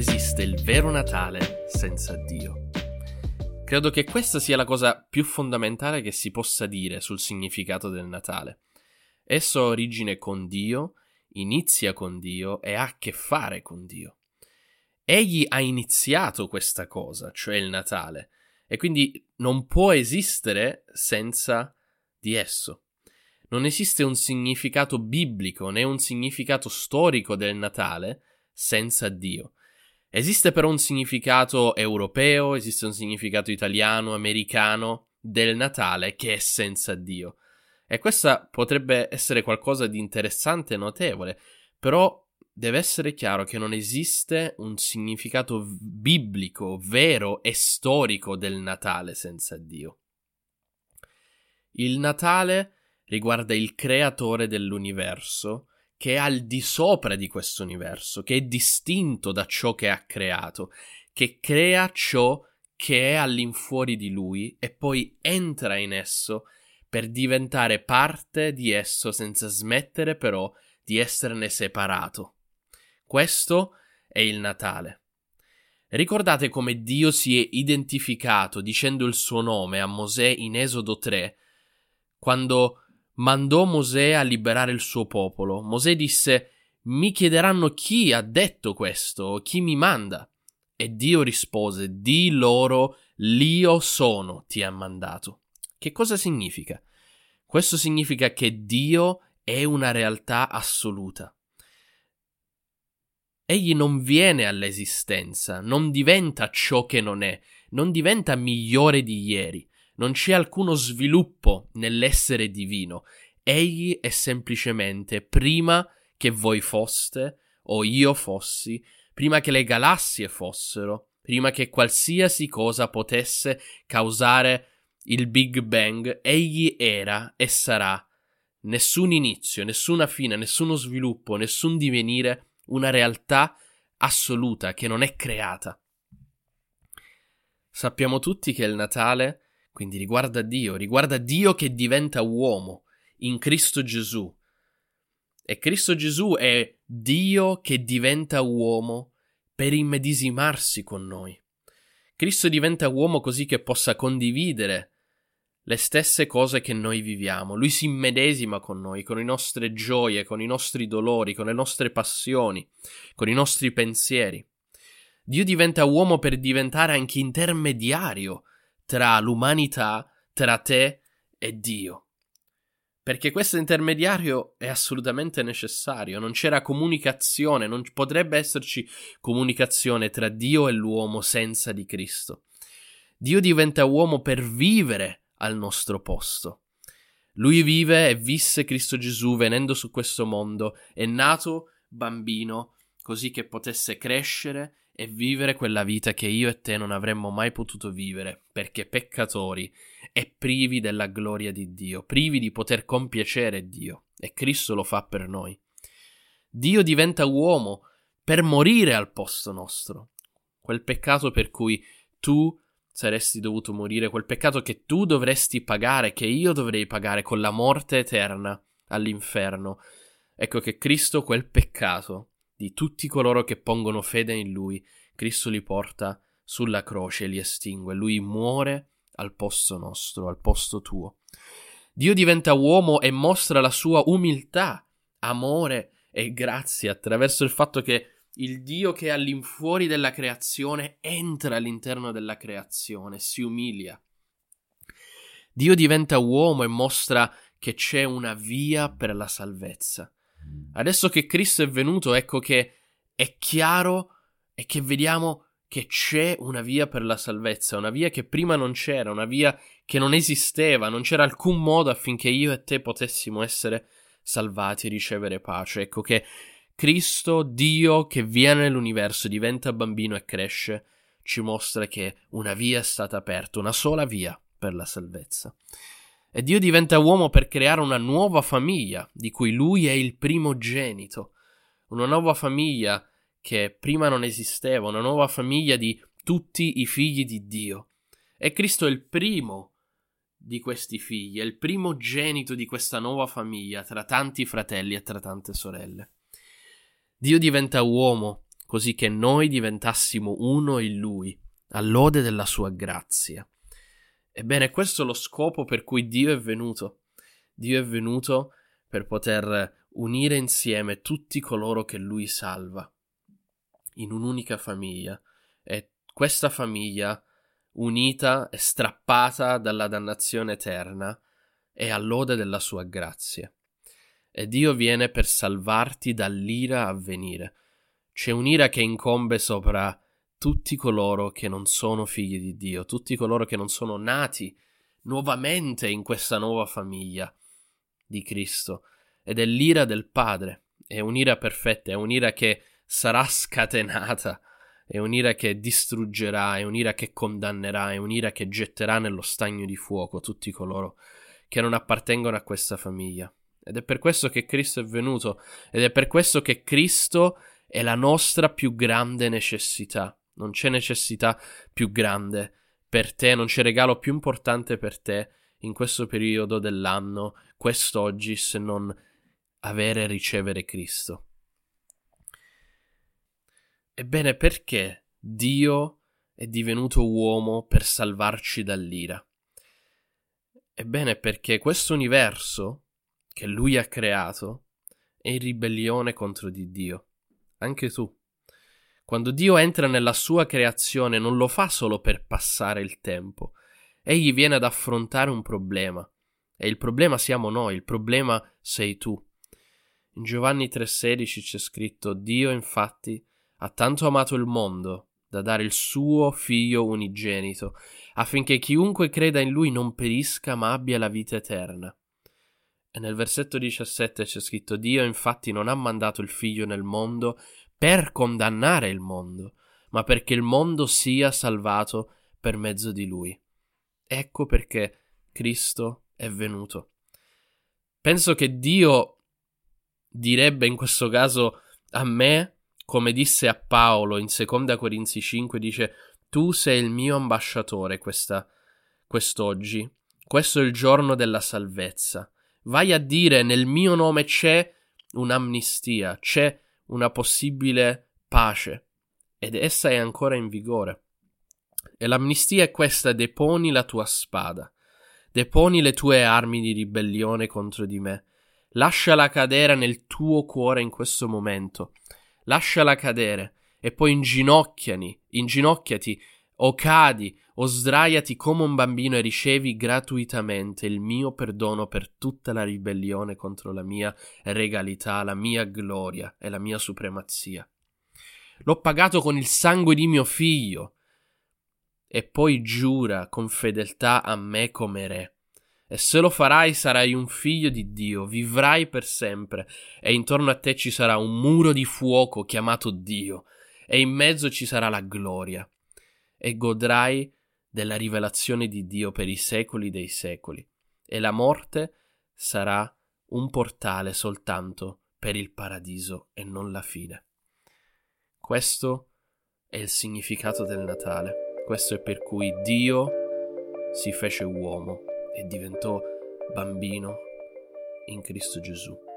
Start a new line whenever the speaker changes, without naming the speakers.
Esiste il vero Natale senza Dio. Credo che questa sia la cosa più fondamentale che si possa dire sul significato del Natale. Esso ha origine con Dio, inizia con Dio e ha a che fare con Dio. Egli ha iniziato questa cosa, cioè il Natale, e quindi non può esistere senza di esso. Non esiste un significato biblico né un significato storico del Natale senza Dio. Esiste però un significato europeo, esiste un significato italiano, americano del Natale che è senza Dio. E questa potrebbe essere qualcosa di interessante e notevole, però deve essere chiaro che non esiste un significato biblico, vero e storico del Natale senza Dio. Il Natale riguarda il creatore dell'universo che è al di sopra di questo universo, che è distinto da ciò che ha creato, che crea ciò che è all'infuori di lui e poi entra in esso per diventare parte di esso senza smettere però di esserne separato. Questo è il Natale. Ricordate come Dio si è identificato dicendo il suo nome a Mosè in Esodo 3, quando mandò Mosè a liberare il suo popolo. Mosè disse: Mi chiederanno chi ha detto questo, chi mi manda. E Dio rispose: Di loro, l'io sono ti ha mandato. Che cosa significa? Questo significa che Dio è una realtà assoluta. Egli non viene all'esistenza, non diventa ciò che non è, non diventa migliore di ieri non c'è alcuno sviluppo nell'essere divino. Egli è semplicemente prima che voi foste o io fossi, prima che le galassie fossero, prima che qualsiasi cosa potesse causare il Big Bang, egli era e sarà. Nessun inizio, nessuna fine, nessuno sviluppo, nessun divenire, una realtà assoluta che non è creata. Sappiamo tutti che il Natale quindi riguarda Dio, riguarda Dio che diventa uomo in Cristo Gesù. E Cristo Gesù è Dio che diventa uomo per immedesimarsi con noi. Cristo diventa uomo così che possa condividere le stesse cose che noi viviamo. Lui si immedesima con noi, con le nostre gioie, con i nostri dolori, con le nostre passioni, con i nostri pensieri. Dio diventa uomo per diventare anche intermediario tra l'umanità, tra te e Dio. Perché questo intermediario è assolutamente necessario, non c'era comunicazione, non potrebbe esserci comunicazione tra Dio e l'uomo senza di Cristo. Dio diventa uomo per vivere al nostro posto. Lui vive e visse Cristo Gesù venendo su questo mondo, è nato bambino così che potesse crescere e vivere quella vita che io e te non avremmo mai potuto vivere, perché peccatori e privi della gloria di Dio, privi di poter compiacere Dio, e Cristo lo fa per noi. Dio diventa uomo per morire al posto nostro, quel peccato per cui tu saresti dovuto morire, quel peccato che tu dovresti pagare, che io dovrei pagare con la morte eterna all'inferno. Ecco che Cristo quel peccato di tutti coloro che pongono fede in Lui, Cristo li porta sulla croce e li estingue. Lui muore al posto nostro, al posto tuo. Dio diventa uomo e mostra la sua umiltà, amore e grazia attraverso il fatto che il Dio che è all'infuori della creazione entra all'interno della creazione, si umilia. Dio diventa uomo e mostra che c'è una via per la salvezza. Adesso che Cristo è venuto, ecco che è chiaro e che vediamo che c'è una via per la salvezza, una via che prima non c'era, una via che non esisteva, non c'era alcun modo affinché io e te potessimo essere salvati e ricevere pace. Ecco che Cristo, Dio che viene nell'universo, diventa bambino e cresce, ci mostra che una via è stata aperta, una sola via per la salvezza. E Dio diventa uomo per creare una nuova famiglia, di cui lui è il primogenito. Una nuova famiglia che prima non esisteva, una nuova famiglia di tutti i figli di Dio. E Cristo è il primo di questi figli, è il primogenito di questa nuova famiglia, tra tanti fratelli e tra tante sorelle. Dio diventa uomo così che noi diventassimo uno in Lui, all'ode della sua grazia. Ebbene, questo è lo scopo per cui Dio è venuto. Dio è venuto per poter unire insieme tutti coloro che Lui salva in un'unica famiglia e questa famiglia unita e strappata dalla dannazione eterna è all'ode della sua grazia. E Dio viene per salvarti dall'ira a venire. C'è un'ira che incombe sopra tutti coloro che non sono figli di Dio, tutti coloro che non sono nati nuovamente in questa nuova famiglia di Cristo. Ed è l'ira del Padre, è un'ira perfetta, è un'ira che sarà scatenata è un'ira che distruggerà, è un'ira che condannerà, è un'ira che getterà nello stagno di fuoco tutti coloro che non appartengono a questa famiglia. Ed è per questo che Cristo è venuto, ed è per questo che Cristo è la nostra più grande necessità. Non c'è necessità più grande per te, non c'è regalo più importante per te in questo periodo dell'anno, quest'oggi, se non avere e ricevere Cristo. Ebbene, perché Dio è divenuto uomo per salvarci dall'ira? Ebbene, perché questo universo che lui ha creato è in ribellione contro di Dio. Anche tu. Quando Dio entra nella sua creazione non lo fa solo per passare il tempo. Egli viene ad affrontare un problema. E il problema siamo noi, il problema sei tu. In Giovanni 3:16 c'è scritto Dio infatti ha tanto amato il mondo da dare il suo figlio unigenito, affinché chiunque creda in lui non perisca ma abbia la vita eterna. E nel versetto 17 c'è scritto Dio infatti non ha mandato il figlio nel mondo per condannare il mondo, ma perché il mondo sia salvato per mezzo di lui. Ecco perché Cristo è venuto. Penso che Dio direbbe in questo caso a me come disse a Paolo in 2 Corinzi 5, dice tu sei il mio ambasciatore questa, quest'oggi. Questo è il giorno della salvezza. Vai a dire nel mio nome c'è un'amnistia, c'è una possibile pace ed essa è ancora in vigore. E l'amnistia è questa, deponi la tua spada, deponi le tue armi di ribellione contro di me, lasciala cadere nel tuo cuore in questo momento lasciala cadere e poi inginocchiani, inginocchiati o cadi o sdraiati come un bambino e ricevi gratuitamente il mio perdono per tutta la ribellione contro la mia regalità, la mia gloria e la mia supremazia. L'ho pagato con il sangue di mio figlio e poi giura con fedeltà a me come re. E se lo farai sarai un figlio di Dio, vivrai per sempre, e intorno a te ci sarà un muro di fuoco chiamato Dio, e in mezzo ci sarà la gloria, e godrai della rivelazione di Dio per i secoli dei secoli, e la morte sarà un portale soltanto per il paradiso e non la fine. Questo è il significato del Natale, questo è per cui Dio si fece uomo e diventò bambino in Cristo Gesù.